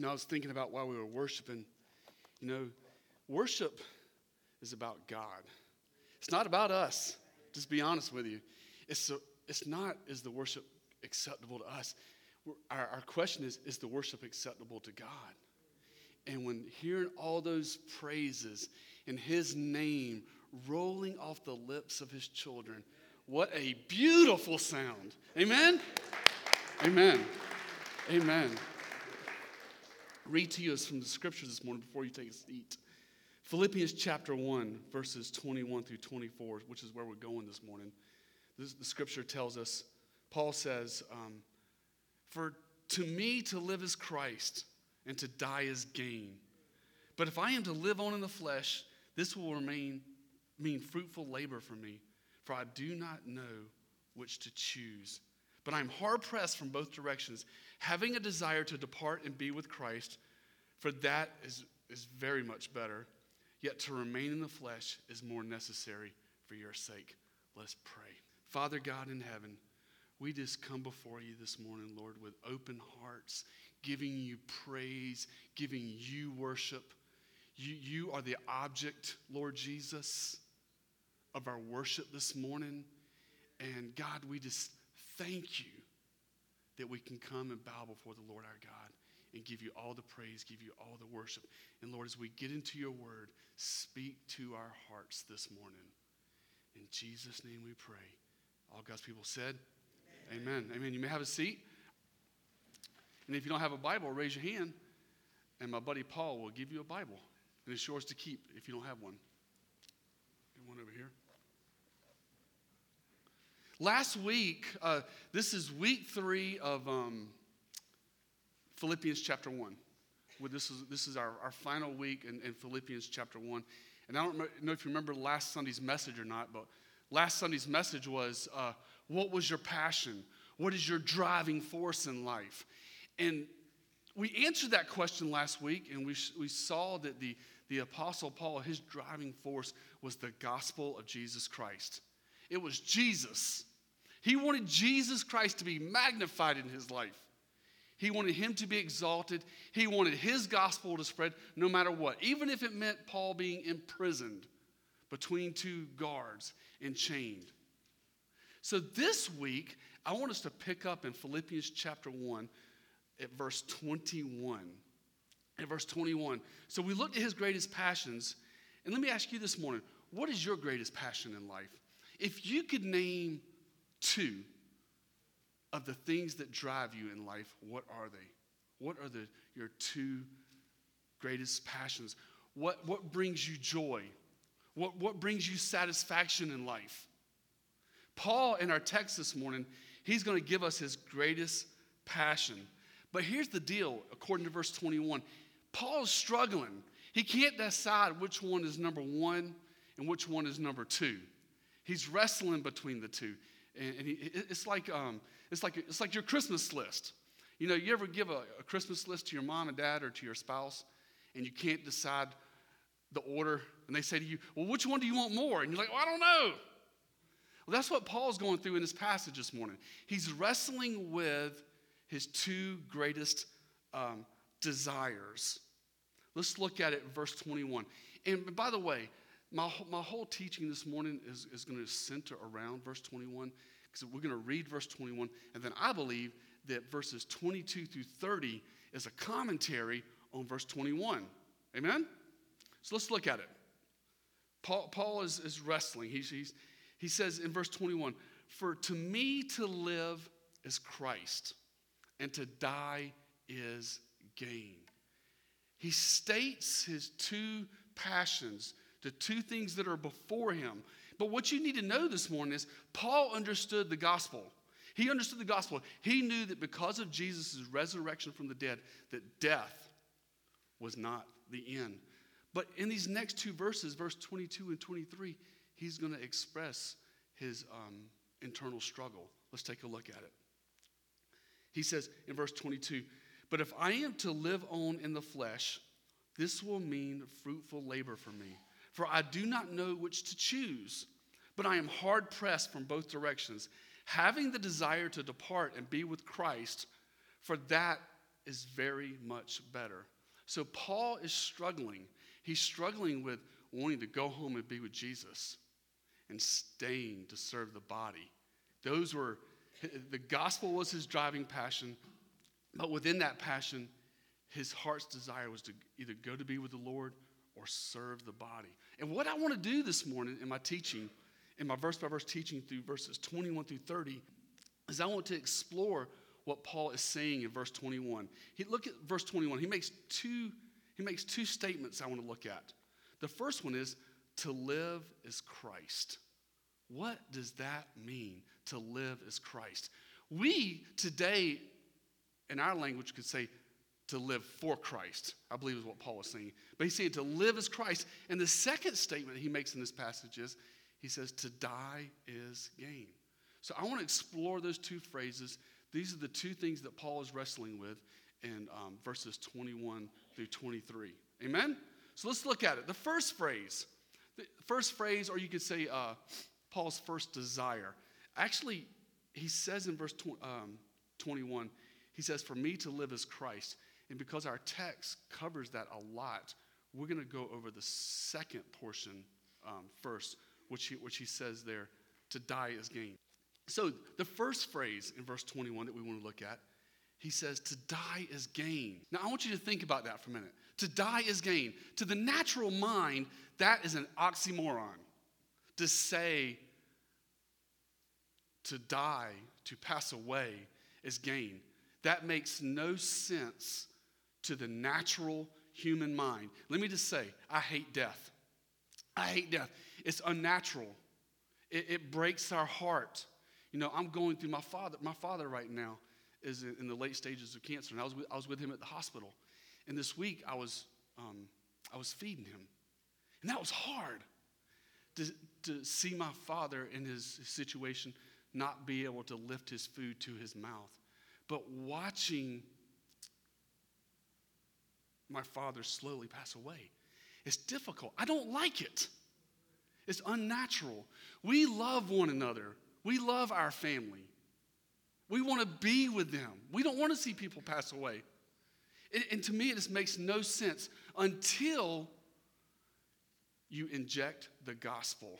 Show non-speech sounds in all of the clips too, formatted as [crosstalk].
And I was thinking about while we were worshiping, you know, worship is about God. It's not about us. Just be honest with you. It's, a, it's not, is the worship acceptable to us? Our, our question is, is the worship acceptable to God? And when hearing all those praises in his name rolling off the lips of his children, what a beautiful sound. Amen? Amen. Amen. Read to you from the scriptures this morning before you take a seat. Philippians chapter 1, verses 21 through 24, which is where we're going this morning. This, the scripture tells us, Paul says, um, For to me to live is Christ, and to die is gain. But if I am to live on in the flesh, this will remain mean fruitful labor for me, for I do not know which to choose. But I'm hard pressed from both directions, having a desire to depart and be with Christ, for that is, is very much better. Yet to remain in the flesh is more necessary for your sake. Let's pray. Father God in heaven, we just come before you this morning, Lord, with open hearts, giving you praise, giving you worship. You, you are the object, Lord Jesus, of our worship this morning. And God, we just thank you that we can come and bow before the Lord our God and give you all the praise, give you all the worship. And Lord, as we get into your word, speak to our hearts this morning. In Jesus' name we pray. All God's people said, Amen. Amen. Amen. You may have a seat. And if you don't have a Bible, raise your hand, and my buddy Paul will give you a Bible. And it's yours to keep if you don't have one. Get one over here. Last week, uh, this is week three of um, Philippians chapter 1. Well, this is, this is our, our final week in, in Philippians chapter 1. And I don't know if you remember last Sunday's message or not, but last Sunday's message was uh, what was your passion? What is your driving force in life? And we answered that question last week, and we, we saw that the, the Apostle Paul, his driving force was the gospel of Jesus Christ. It was Jesus he wanted Jesus Christ to be magnified in his life. He wanted him to be exalted. He wanted his gospel to spread no matter what, even if it meant Paul being imprisoned between two guards and chained. So this week, I want us to pick up in Philippians chapter 1 at verse 21. At verse 21. So we looked at his greatest passions. And let me ask you this morning what is your greatest passion in life? If you could name two of the things that drive you in life, what are they? What are the, your two greatest passions? What, what brings you joy? What, what brings you satisfaction in life? Paul, in our text this morning, he's going to give us his greatest passion. But here's the deal, according to verse 21 Paul's struggling. He can't decide which one is number one and which one is number two. He's wrestling between the two. And, and he, it's, like, um, it's, like, it's like your Christmas list. You know, you ever give a, a Christmas list to your mom and dad or to your spouse, and you can't decide the order, and they say to you, Well, which one do you want more? And you're like, Well, I don't know. Well, that's what Paul's going through in this passage this morning. He's wrestling with his two greatest um, desires. Let's look at it verse 21. And by the way, my, my whole teaching this morning is, is going to center around verse 21 because we're going to read verse 21, and then I believe that verses 22 through 30 is a commentary on verse 21. Amen? So let's look at it. Paul, Paul is, is wrestling. He's, he's, he says in verse 21 For to me to live is Christ, and to die is gain. He states his two passions the two things that are before him. But what you need to know this morning is Paul understood the gospel. He understood the gospel. He knew that because of Jesus' resurrection from the dead, that death was not the end. But in these next two verses, verse 22 and 23, he's going to express his um, internal struggle. Let's take a look at it. He says in verse 22 But if I am to live on in the flesh, this will mean fruitful labor for me. For I do not know which to choose, but I am hard pressed from both directions, having the desire to depart and be with Christ, for that is very much better. So Paul is struggling. He's struggling with wanting to go home and be with Jesus and staying to serve the body. Those were, the gospel was his driving passion, but within that passion, his heart's desire was to either go to be with the Lord or serve the body. And what I want to do this morning in my teaching, in my verse by verse teaching through verses 21 through 30, is I want to explore what Paul is saying in verse 21. He look at verse 21. He makes two he makes two statements I want to look at. The first one is to live is Christ. What does that mean to live as Christ? We today in our language could say to live for Christ, I believe is what Paul was saying. But he's saying to live as Christ. And the second statement he makes in this passage is he says, to die is gain. So I want to explore those two phrases. These are the two things that Paul is wrestling with in um, verses 21 through 23. Amen? So let's look at it. The first phrase, the first phrase, or you could say uh, Paul's first desire. Actually, he says in verse tw- um, 21, he says, For me to live as Christ. And because our text covers that a lot, we're going to go over the second portion um, first, which he, which he says there, to die is gain. So, the first phrase in verse 21 that we want to look at, he says, to die is gain. Now, I want you to think about that for a minute. To die is gain. To the natural mind, that is an oxymoron. To say, to die, to pass away, is gain. That makes no sense to the natural human mind. Let me just say, I hate death. I hate death. It's unnatural. It, it breaks our heart. You know, I'm going through my father. My father right now is in the late stages of cancer, and I was with, I was with him at the hospital. And this week, I was um, I was feeding him, and that was hard to to see my father in his situation not be able to lift his food to his mouth, but watching my father slowly pass away. It's difficult. I don't like it. It's unnatural. We love one another. We love our family. We want to be with them. We don't want to see people pass away. And, and to me, it just makes no sense until you inject the gospel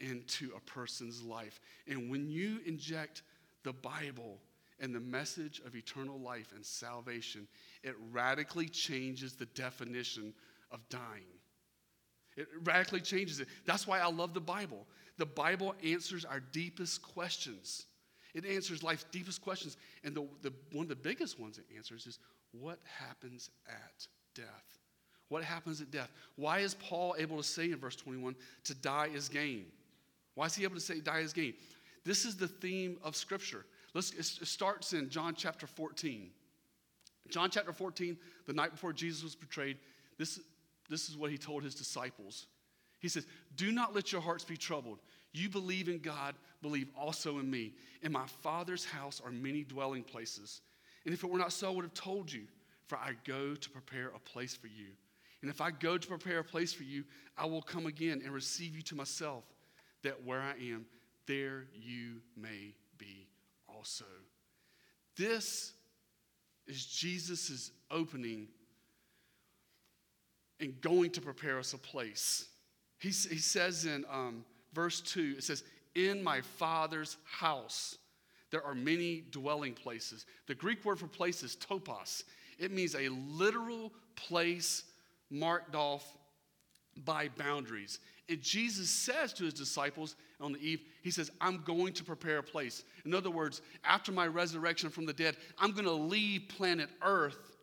into a person's life. And when you inject the Bible and the message of eternal life and salvation, it radically changes the definition of dying. It radically changes it. That's why I love the Bible. The Bible answers our deepest questions. It answers life's deepest questions. And the, the, one of the biggest ones it answers is what happens at death? What happens at death? Why is Paul able to say in verse 21 to die is gain? Why is he able to say die is gain? This is the theme of Scripture. Let's, it starts in John chapter 14. John chapter 14, the night before Jesus was betrayed, this, this is what he told his disciples. He says, Do not let your hearts be troubled. You believe in God, believe also in me. In my Father's house are many dwelling places. And if it were not so, I would have told you, for I go to prepare a place for you. And if I go to prepare a place for you, I will come again and receive you to myself that where I am, there you may also. This is Jesus' opening and going to prepare us a place. He, he says in um, verse 2, it says, In my Father's house there are many dwelling places. The Greek word for place is topos, it means a literal place marked off by boundaries. And Jesus says to his disciples on the eve, He says, I'm going to prepare a place. In other words, after my resurrection from the dead, I'm going to leave planet Earth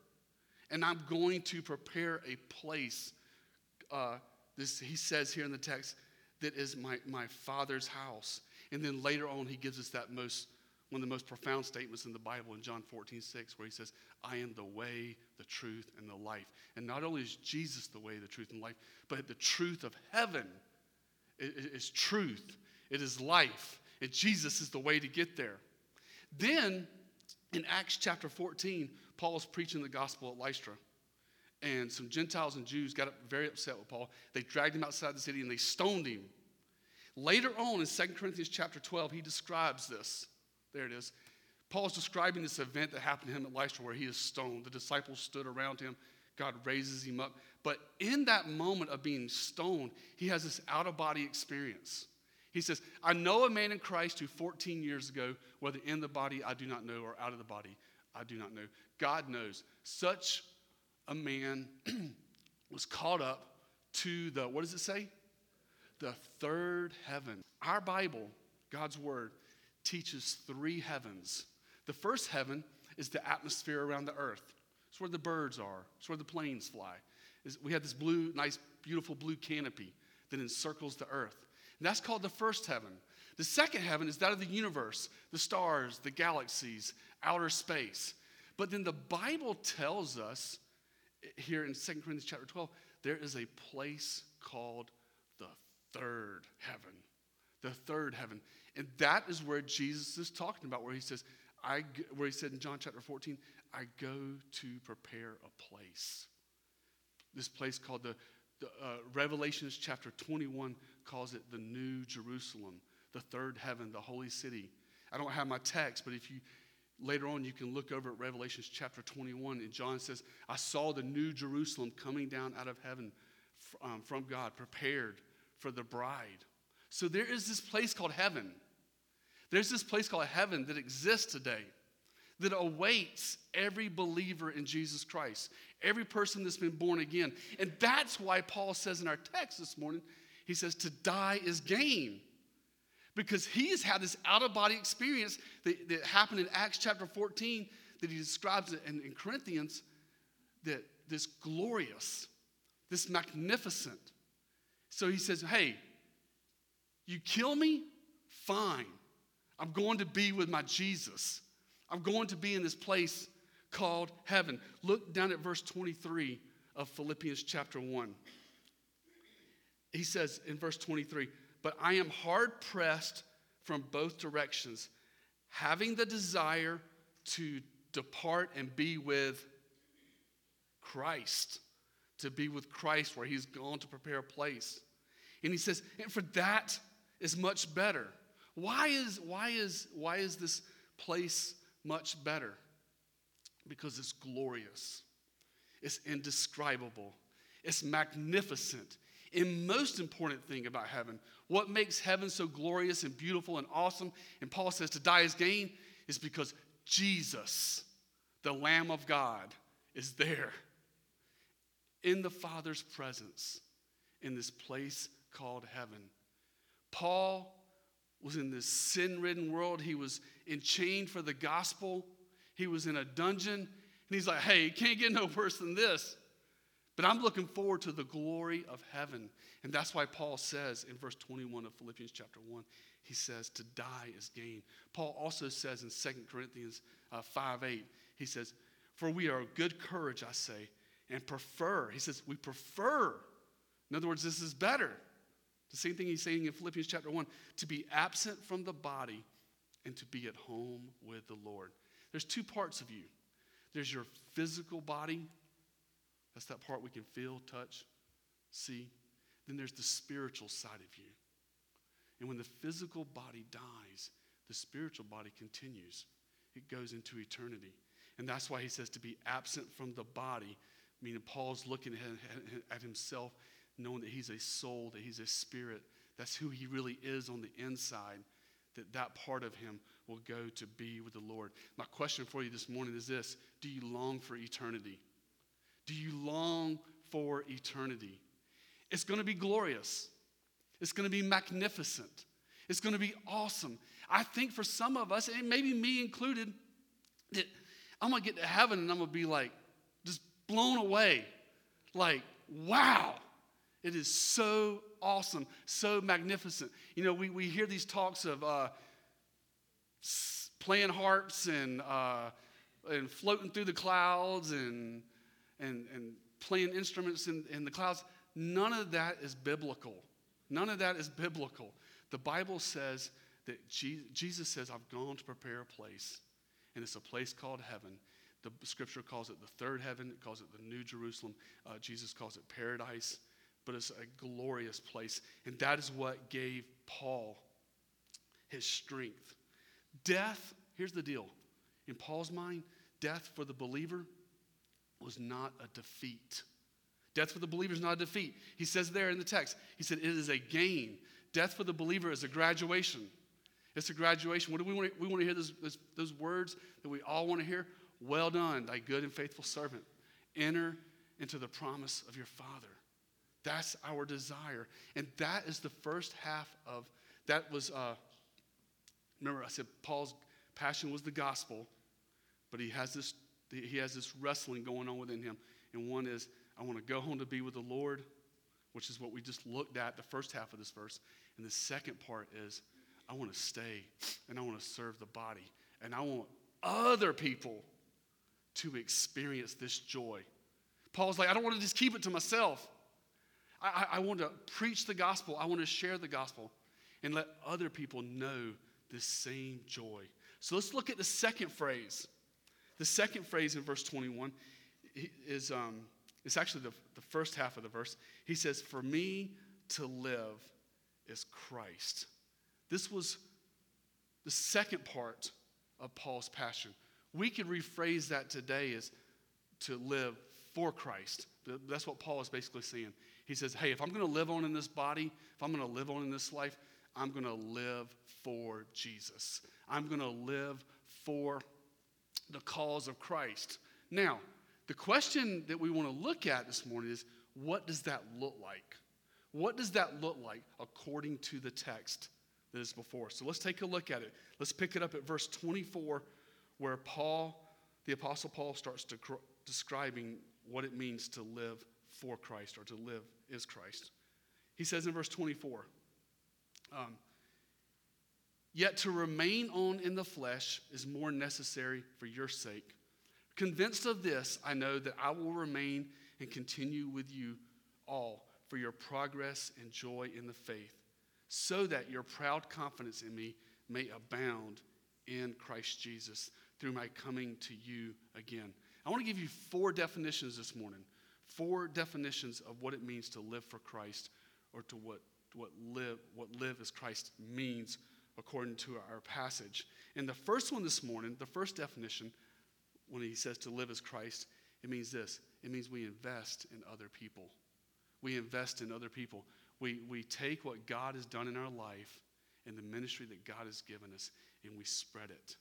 and I'm going to prepare a place. Uh, this, he says here in the text, that is my, my Father's house. And then later on, he gives us that most one of the most profound statements in the Bible in John 14, 6, where he says, I am the way, the truth, and the life. And not only is Jesus the way, the truth, and life, but the truth of heaven is truth, it is life. And Jesus is the way to get there. Then in Acts chapter 14, Paul is preaching the gospel at Lystra. And some Gentiles and Jews got very upset with Paul. They dragged him outside the city and they stoned him. Later on in 2 Corinthians chapter 12, he describes this. There it is. Paul's describing this event that happened to him at Lystra where he is stoned. The disciples stood around him. God raises him up. But in that moment of being stoned, he has this out of body experience. He says, I know a man in Christ who 14 years ago, whether in the body I do not know or out of the body I do not know. God knows. Such a man [clears throat] was caught up to the, what does it say? The third heaven. Our Bible, God's Word, teaches three heavens. The first heaven is the atmosphere around the earth. It's where the birds are, it's where the planes fly. We have this blue, nice, beautiful blue canopy that encircles the earth. And that's called the first heaven. The second heaven is that of the universe, the stars, the galaxies, outer space. But then the Bible tells us eh, here in 2 Corinthians chapter 12, there is a place called the third heaven. The third heaven. And that is where Jesus is talking about, where he says, I, where he said in John chapter 14, I go to prepare a place. This place called the, the uh, Revelations chapter 21 calls it the New Jerusalem, the third heaven, the holy city. I don't have my text, but if you later on you can look over at Revelations chapter 21, and John says, I saw the New Jerusalem coming down out of heaven um, from God, prepared for the bride. So there is this place called heaven. There's this place called heaven that exists today that awaits every believer in Jesus Christ, every person that's been born again. And that's why Paul says in our text this morning, he says, to die is gain. Because he's had this out of body experience that, that, happened in Acts chapter 14 that he describes in, in Corinthians that this glorious, this magnificent. So he says, Hey, you kill me? Fine. I'm going to be with my Jesus. I'm going to be in this place called heaven. Look down at verse 23 of Philippians chapter 1. He says in verse 23, but I am hard pressed from both directions, having the desire to depart and be with Christ, to be with Christ where he's gone to prepare a place. And he says, and for that is much better. Why is, why is, why is this place much better? Because it's glorious, it's indescribable, it's magnificent. And most important thing about heaven, what makes heaven so glorious and beautiful and awesome, and Paul says to die is gain, is because Jesus, the Lamb of God, is there in the Father's presence in this place called heaven. Paul was in this sin ridden world. He was enchained for the gospel. He was in a dungeon. And he's like, hey, you can't get no worse than this. But I'm looking forward to the glory of heaven. And that's why Paul says in verse 21 of Philippians chapter 1, he says, to die is gain. Paul also says in 2 Corinthians uh, 5 8, he says, For we are of good courage, I say, and prefer. He says, We prefer. In other words, this is better. The same thing he's saying in Philippians chapter 1 to be absent from the body and to be at home with the Lord. There's two parts of you there's your physical body that's that part we can feel, touch, see. Then there's the spiritual side of you. And when the physical body dies, the spiritual body continues. It goes into eternity. And that's why he says to be absent from the body, meaning Paul's looking at himself, knowing that he's a soul, that he's a spirit. That's who he really is on the inside, that that part of him will go to be with the Lord. My question for you this morning is this Do you long for eternity? Do you long for eternity? It's going to be glorious. It's going to be magnificent. It's going to be awesome. I think for some of us, and maybe me included, that I'm going to get to heaven and I'm going to be like, just blown away. Like, wow, it is so awesome, so magnificent. You know, we, we hear these talks of uh, playing harps and, uh, and floating through the clouds and and, and playing instruments in, in the clouds. None of that is biblical. None of that is biblical. The Bible says that Jesus says, I've gone to prepare a place, and it's a place called heaven. The scripture calls it the third heaven, it calls it the New Jerusalem. Uh, Jesus calls it paradise, but it's a glorious place. And that is what gave Paul his strength. Death, here's the deal In Paul's mind, death for the believer was not a defeat. Death for the believer is not a defeat. He says there in the text, he said, it is a gain. Death for the believer is a graduation. It's a graduation. What do we want to, we want to hear those, those, those words that we all want to hear? Well done, thy good and faithful servant. Enter into the promise of your Father. That's our desire. And that is the first half of, that was, uh, remember I said Paul's passion was the gospel, but he has this, he has this wrestling going on within him. And one is, I want to go home to be with the Lord, which is what we just looked at the first half of this verse. And the second part is, I want to stay and I want to serve the body. And I want other people to experience this joy. Paul's like, I don't want to just keep it to myself. I, I, want to preach the gospel. I want to share the gospel and let other people know this same joy. So let's look at the second phrase. The second phrase in verse 21 is um, it's actually the, the first half of the verse. He says, For me to live is Christ. This was the second part of Paul's passion. We could rephrase that today as to live for Christ. That's what Paul is basically saying. He says, Hey, if I'm going to live on in this body, if I'm going to live on in this life, I'm going to live for Jesus. I'm going to live for the cause of Christ. Now, the question that we want to look at this morning is what does that look like? What does that look like according to the text that is before? us? So let's take a look at it. Let's pick it up at verse 24, where Paul, the Apostle Paul, starts to cr- describing what it means to live for Christ or to live is Christ. He says in verse 24, um, Yet to remain on in the flesh is more necessary for your sake. Convinced of this, I know that I will remain and continue with you all for your progress and joy in the faith, so that your proud confidence in me may abound in Christ Jesus through my coming to you again. I want to give you four definitions this morning. Four definitions of what it means to live for Christ or to what, what live what live as Christ means according to our passage. And the first one this morning, the first definition, when he says to live as Christ, it means this it means we invest in other people. We invest in other people. We, we take what God has done in our life and the ministry that God has given us and we spread it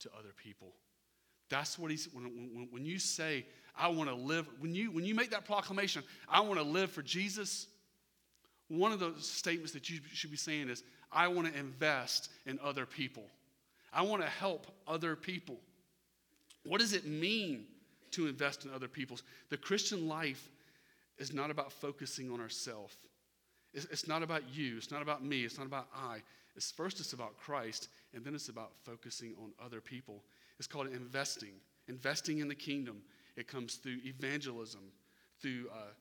to other people. That's what he's, when, when, when you say, I want to live, when you, when you make that proclamation, I want to live for Jesus, one of those statements that you should be saying is, I want to invest in other people. I want to help other people. What does it mean to invest in other people? The Christian life is not about focusing on ourselves. It's, it's not about you. It's not about me. It's not about I. It's first it's about Christ, and then it's about focusing on other people. It's called investing. Investing in the kingdom. It comes through evangelism, through uh,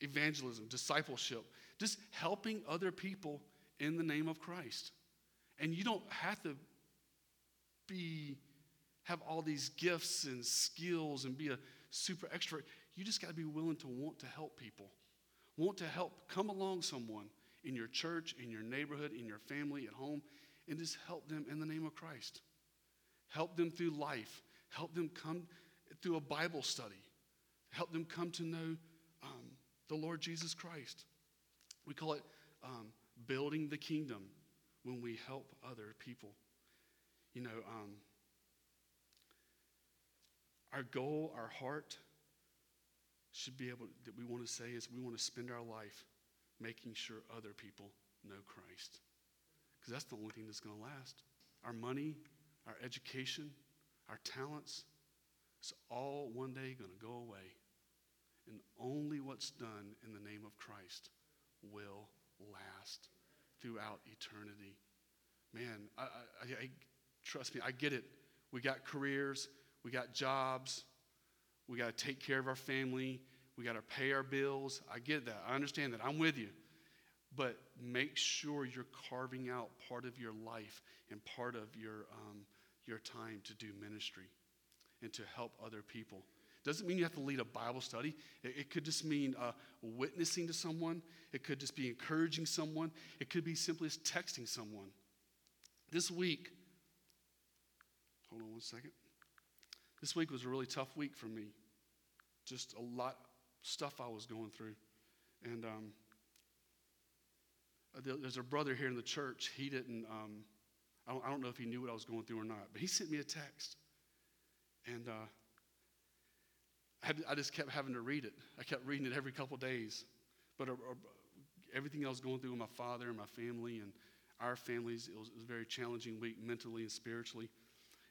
evangelism, discipleship, just helping other people in the name of Christ. And you don't have to be have all these gifts and skills and be a super extrovert. You just got to be willing to want to help people. Want to help come along someone in your church, in your neighborhood, in your family, at home, and just help them in the name of Christ. Help them through life. Help them come through a Bible study. Help them come to know um, the Lord Jesus Christ. We call it um, building the kingdom when we help other people. You know, um, our goal, our heart should be able, that we want to say is we want to spend our life making sure other people know Christ. Because that's the only thing that's going to last. Our money, our education, our talents, it's all one day going to go away. And only what's done in the name of Christ will last throughout eternity. Man, I, I, I, trust me, I get it. We got careers, we got jobs, we got to take care of our family, we got to pay our bills. I get that. I understand that. I'm with you. But make sure you're carving out part of your life and part of your, um, your time to do ministry and to help other people. Doesn't mean you have to lead a Bible study. It, it could just mean uh, witnessing to someone. It could just be encouraging someone. It could be simply texting someone. This week, hold on one second. This week was a really tough week for me. Just a lot stuff I was going through. And um, there's a brother here in the church. He didn't, um, I, don't, I, don't, know if he knew what I was going through or not, but he sent me a text. And uh, I, had, I, just kept having to read it. I kept reading it every couple days. But uh, uh, everything I was going through with my father and my family and our families, it was, it was, a very challenging week mentally and spiritually.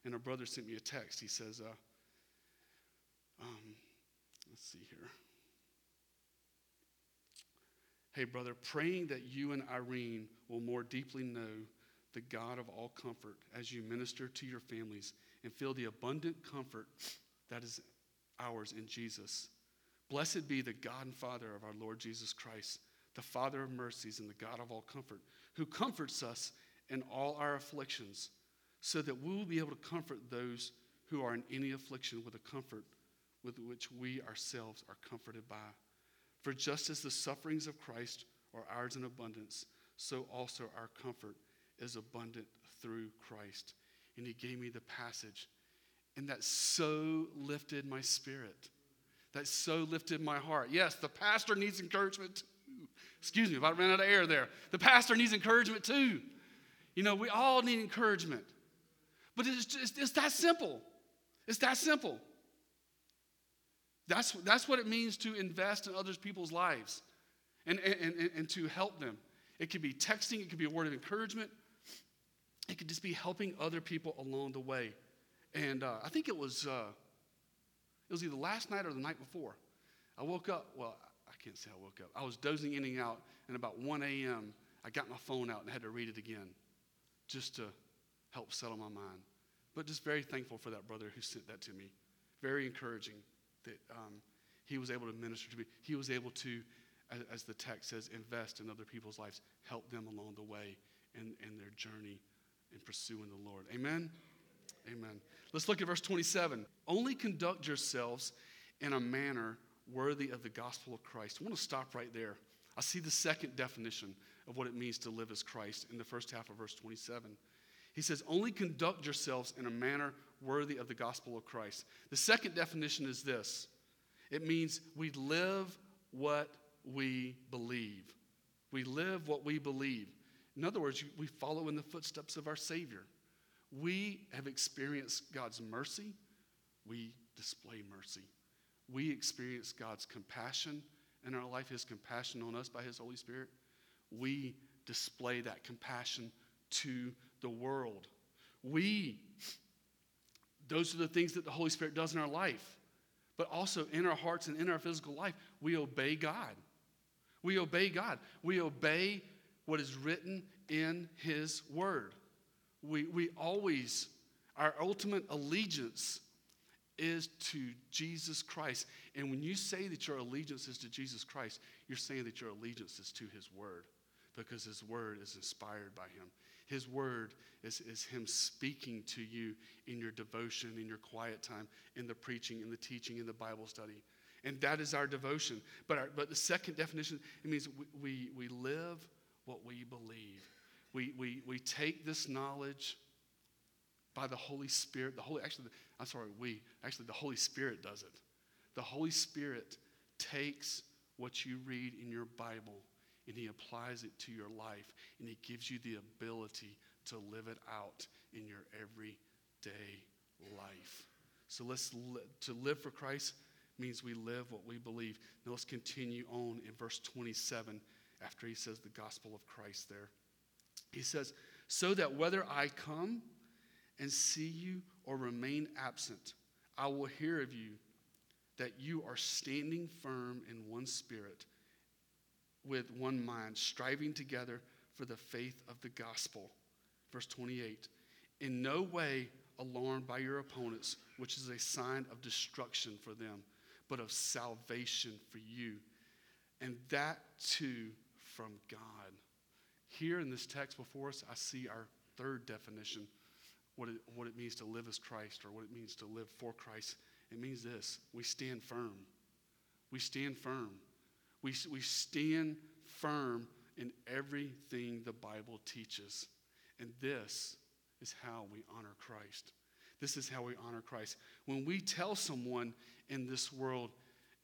And a brother sent me a text. He says, uh, um, let's see here. Hey, brother, praying that you and Irene will more deeply know the God of all comfort as you minister to your families and feel the abundant comfort that is ours in Jesus. Blessed be the God and Father of our Lord Jesus Christ, the Father of mercies and the God of all comfort, who comforts us in all our afflictions, so that we will be able to comfort those who are in any affliction with a comfort with which we ourselves are comforted by. For just as the sufferings of Christ are ours in abundance, so also our comfort is abundant through Christ. And he gave me the passage, and that so lifted my spirit. That so lifted my heart. Yes, the pastor needs encouragement too. Excuse me if I ran out of air there. The pastor needs encouragement too. You know, we all need encouragement. But it's, just, it's that simple. It's that simple. That's, that's what it means to invest in other people's lives and, and, and, and to help them. It could be texting, it could be a word of encouragement, it could just be helping other people along the way. And uh, I think it was, uh, it was either last night or the night before. I woke up, well, I can't say I woke up. I was dozing in and out, and about 1 a.m., I got my phone out and had to read it again just to help settle my mind. But just very thankful for that brother who sent that to me. Very encouraging that um, he was able to minister to me. He was able to, as, as, the text says, invest in other people's lives, help them along the way in, in their journey in pursuing the Lord. Amen? Amen. Let's look at verse 27. Only conduct yourselves in a manner worthy of the gospel of Christ. I want to stop right there. I see the second definition of what it means to live as Christ in the first half of verse 27. He says, Only conduct yourselves in a manner worthy of the gospel of Christ. The second definition is this it means we live what we believe. We live what we believe. In other words, we follow in the footsteps of our Savior. We have experienced God's mercy, we display mercy. We experience God's compassion in our life, His compassion on us by His Holy Spirit. We display that compassion to the world. We those are the things that the Holy Spirit does in our life. But also in our hearts and in our physical life, we obey God. We obey God. We obey what is written in His Word. We, we always, our ultimate allegiance is to Jesus Christ. And when you say that your allegiance is to Jesus Christ, you're saying that your allegiance is to His Word because His Word is inspired by Him. His word is, is Him speaking to you in your devotion, in your quiet time, in the preaching, in the teaching, in the Bible study. And that is our devotion. But, our, but the second definition, it means we, we, we live what we believe. We, we, we take this knowledge by the Holy Spirit. The Holy, actually, I'm sorry, we, actually, the Holy Spirit does it. The Holy Spirit takes what you read in your Bible and He applies it to your life, and He gives you the ability to live it out in your everyday life. So let's li- to live for Christ means we live what we believe. Now let's continue on in verse 27 after he says the gospel of Christ there. He says, "So that whether I come and see you or remain absent, I will hear of you that you are standing firm in one spirit." With one mind, striving together for the faith of the gospel. Verse 28 In no way alarmed by your opponents, which is a sign of destruction for them, but of salvation for you. And that too from God. Here in this text before us, I see our third definition what it, what it means to live as Christ or what it means to live for Christ. It means this we stand firm. We stand firm. We, we stand firm in everything the Bible teaches. And this is how we honor Christ. This is how we honor Christ. When we tell someone in this world,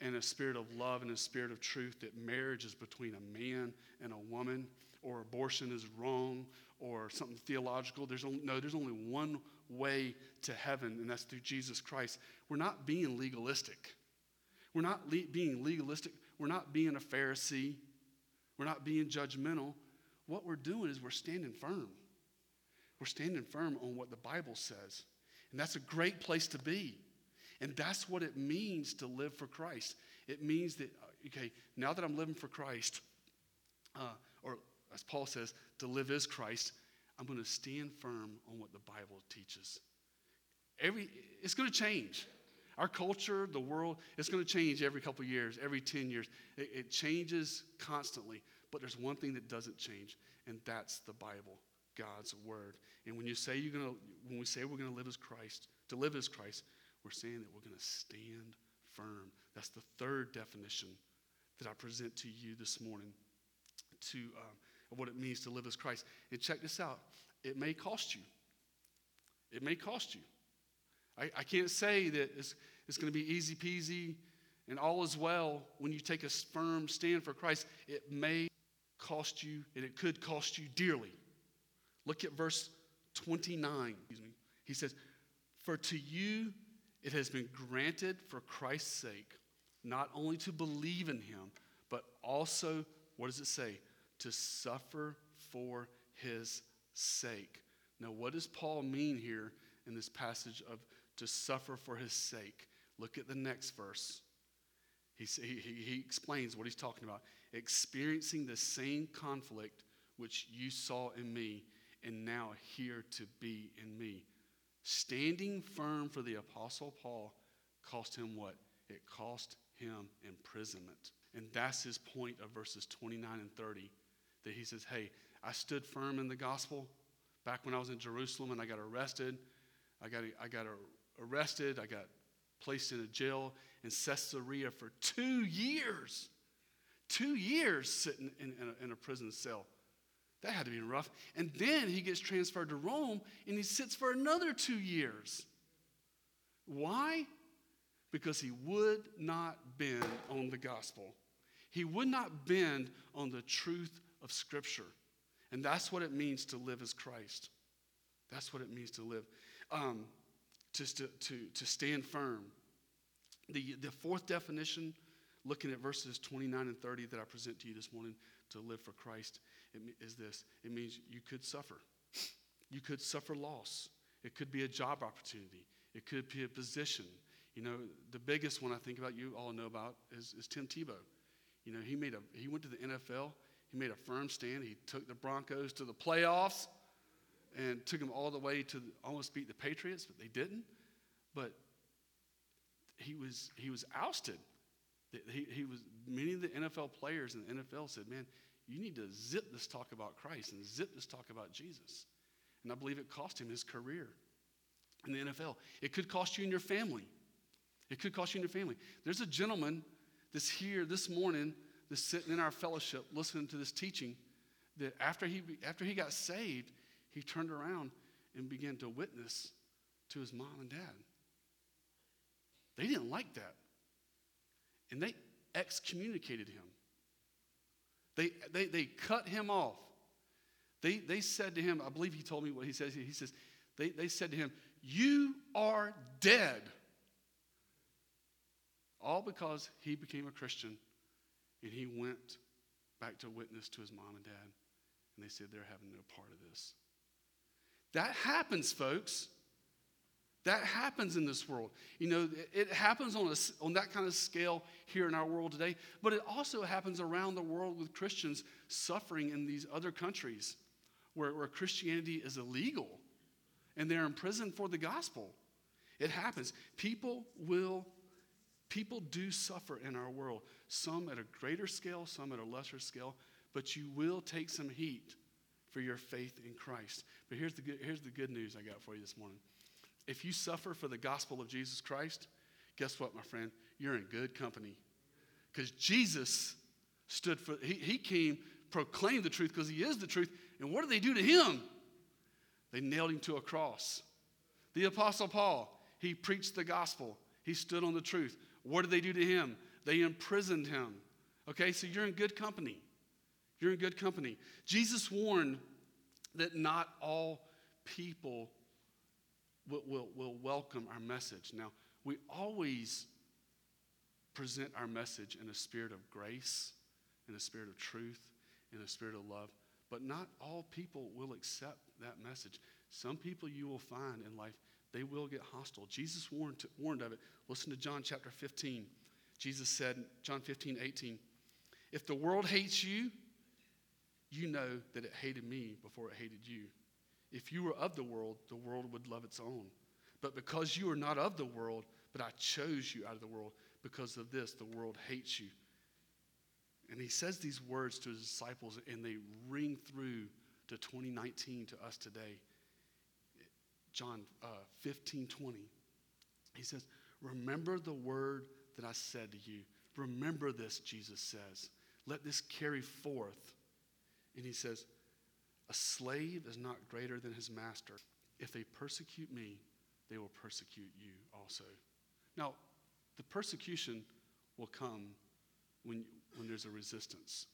in a spirit of love and a spirit of truth, that marriage is between a man and a woman, or abortion is wrong, or something theological, there's only, no, there's only one way to heaven, and that's through Jesus Christ. We're not being legalistic. We're not le- being legalistic. We're not being a Pharisee. We're not being judgmental. What we're doing is we're standing firm. We're standing firm on what the Bible says. And that's a great place to be. And that's what it means to live for Christ. It means that, uh, okay, now that I'm living for Christ, uh, or as Paul says, to live is Christ, I'm going to stand firm on what the Bible teaches. Every, it's going to change. Our culture, the world, it's going to change every couple years, every 10 years. It, it changes constantly. But there's one thing that doesn't change, and that's the Bible, God's Word. And when you say you're going to, when we say we're going to live as Christ, to live as Christ, we're saying that we're going to stand firm. That's the third definition that I present to you this morning to um, what it means to live as Christ. And check this out it may cost you. It may cost you. I, I can't say that it's, it's going to be easy peasy and all is well when you take a firm stand for Christ. It may cost you, and it could cost you dearly. Look at verse 29. He says, For to you it has been granted for Christ's sake, not only to believe in him, but also, what does it say? To suffer for his sake. Now, what does Paul mean here in this passage of to suffer for his sake? Look at the next verse. He, he, he explains what he's talking about. Experiencing the same conflict which you saw in me, and now here to be in me. Standing firm for the Apostle Paul cost him what? It cost him imprisonment. And that's his point of verses 29 and 30. That he says, Hey, I stood firm in the gospel back when I was in Jerusalem and I got arrested. I got, I got arrested. I got placed in a jail in Caesarea for two years. Two years sitting in, in, a, in a prison cell. That had to be rough. And then he gets transferred to Rome and he sits for another two years. Why? Because he would not bend on the gospel. He would not bend on the truth of Scripture. And that's what it means to live as Christ. That's what it means to live. Um, to, to, to stand firm. The, the fourth definition, looking at verses 29 and 30 that I present to you this morning, to live for Christ is this it means you could suffer. You could suffer loss. It could be a job opportunity, it could be a position. You know, the biggest one I think about, you all know about, is, is Tim Tebow. You know, he, made a, he went to the NFL, he made a firm stand, he took the Broncos to the playoffs and took them all the way to almost beat the Patriots, but they didn't. But he was, he was ousted. He, he was, many of the NFL players in the NFL said, man, you need to zip this talk about Christ and zip this talk about Jesus. And I believe it cost him his career in the NFL. It could cost you and your family. It could cost you and your family. There's a gentleman that's here this morning that's sitting in our fellowship listening to this teaching that after he, after he got saved, he turned around and began to witness to his mom and dad. They didn't like that. And they excommunicated him. They, they, they cut him off. They, they said to him, I believe he told me what he says. He says, they, they said to him, You are dead. All because he became a Christian and he went back to witness to his mom and dad. And they said, They're having no part of this. That happens, folks. That happens in this world. You know, it happens on, a, on that kind of scale here in our world today, but it also happens around the world with Christians suffering in these other countries where, where Christianity is illegal and they're in prison for the gospel. It happens. People will, people do suffer in our world, some at a greater scale, some at a lesser scale, but you will take some heat for your faith in Christ. But here's the good, here's the good news I got for you this morning. If you suffer for the gospel of Jesus Christ, guess what, my friend? You're in good company. Because Jesus stood for, he, he came, proclaimed the truth because he is the truth. And what did they do to him? They nailed him to a cross. The Apostle Paul, he preached the gospel, he stood on the truth. What did they do to him? They imprisoned him. Okay, so you're in good company. You're in good company. Jesus warned that not all people will, will, will welcome our message. Now, we always present our message in a spirit of grace, in a spirit of truth, in a spirit of love. But not all people will accept that message. Some people you will find in life, they will get hostile. Jesus warned, warned of it. Listen to John chapter 15. Jesus said, John 15, 18, if the world hates you, you know that it hated me before it hated you. If you were of the world, the world would love its own. But because you are not of the world, but I chose you out of the world, because of this, the world hates you. And he says these words to his disciples, and they ring through to 2019 to us today. John uh, 15 20. He says, Remember the word that I said to you. Remember this, Jesus says. Let this carry forth. And he says, A slave is not greater than his master. If they persecute me, they will persecute you also. Now, the persecution will come when, when there's a resistance,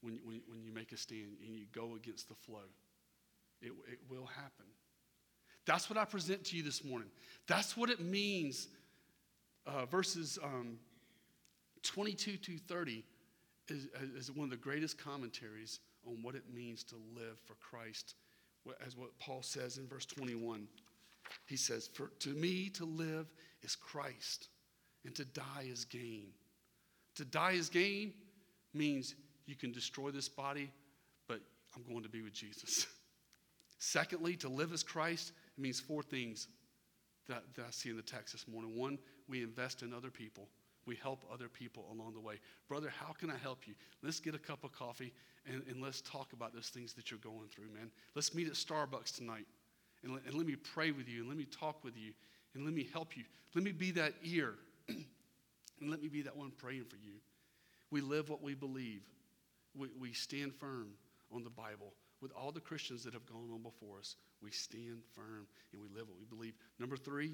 when, when, when you make a stand and you go against the flow. It, it will happen. That's what I present to you this morning. That's what it means. Uh, verses um, 22 to 30 is, is one of the greatest commentaries on what it means to live for Christ, as what Paul says in verse 21. He says, For to me to live is Christ, and to die is gain. To die is gain means you can destroy this body, but I'm going to be with Jesus. [laughs] Secondly, to live as Christ means four things that, that I see in the text this morning. One, we invest in other people. We help other people along the way. Brother, how can I help you? Let's get a cup of coffee and, and let's talk about those things that you're going through, man. Let's meet at Starbucks tonight and let, and let me pray with you and let me talk with you and let me help you. Let me be that ear [clears throat] and let me be that one praying for you. We live what we believe, we, we stand firm on the Bible. With all the Christians that have gone on before us, we stand firm and we live what we believe. Number three,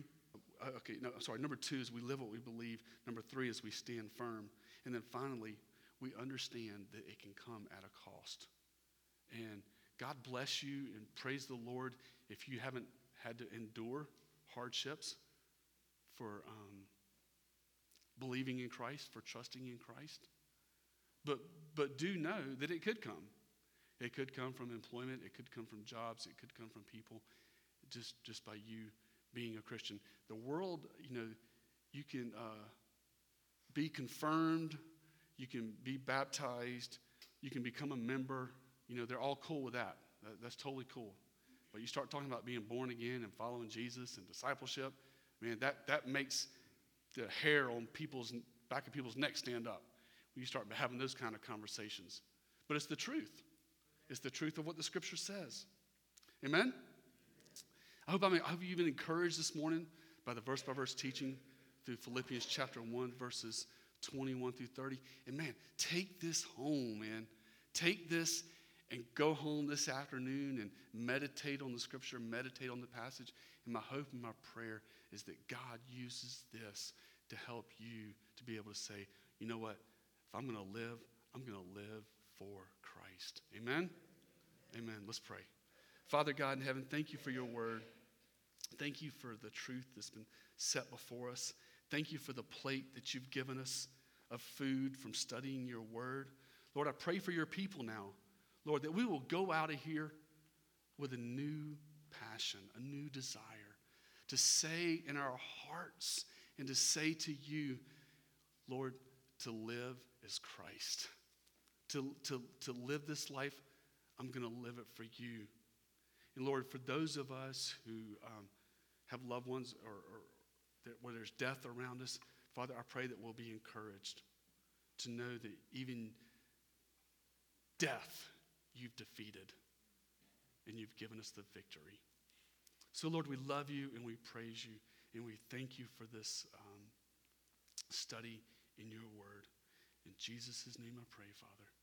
okay, no, sorry, number two is we live what we believe. Number three is we stand firm. And then finally, we understand that it can come at a cost. And God bless you and praise the Lord if you haven't had to endure hardships for um, believing in Christ, for trusting in Christ. But, but do know that it could come. It could come from employment, it could come from jobs, it could come from people, just, just by you being a Christian. The world, you know, you can uh, be confirmed, you can be baptized, you can become a member. You know, they're all cool with that. that that's totally cool. But you start talking about being born again and following Jesus and discipleship, man, that, that makes the hair on people's back of people's necks stand up when you start having those kind of conversations. But it's the truth. It's the truth of what the scripture says. Amen? I hope, I, mean, I hope you've been encouraged this morning by the verse by verse teaching through Philippians chapter 1, verses 21 through 30. And man, take this home, man. Take this and go home this afternoon and meditate on the scripture, meditate on the passage. And my hope and my prayer is that God uses this to help you to be able to say, you know what? If I'm going to live, I'm going to live for Christ. Amen? Amen. Let's pray. Father God in heaven, thank you for your word. Thank you for the truth that's been set before us. Thank you for the plate that you've given us of food from studying your word. Lord, I pray for your people now. Lord, that we will go out of here with a new passion, a new desire to say in our hearts and to say to you, Lord, to live is Christ. To, to, to live this life, I'm going to live it for you. And Lord, for those of us who um, have loved ones or, or that, where there's death around us, Father, I pray that we'll be encouraged to know that even death you've defeated and you've given us the victory. So, Lord, we love you and we praise you and we thank you for this um, study in your word. In Jesus' name I pray, Father.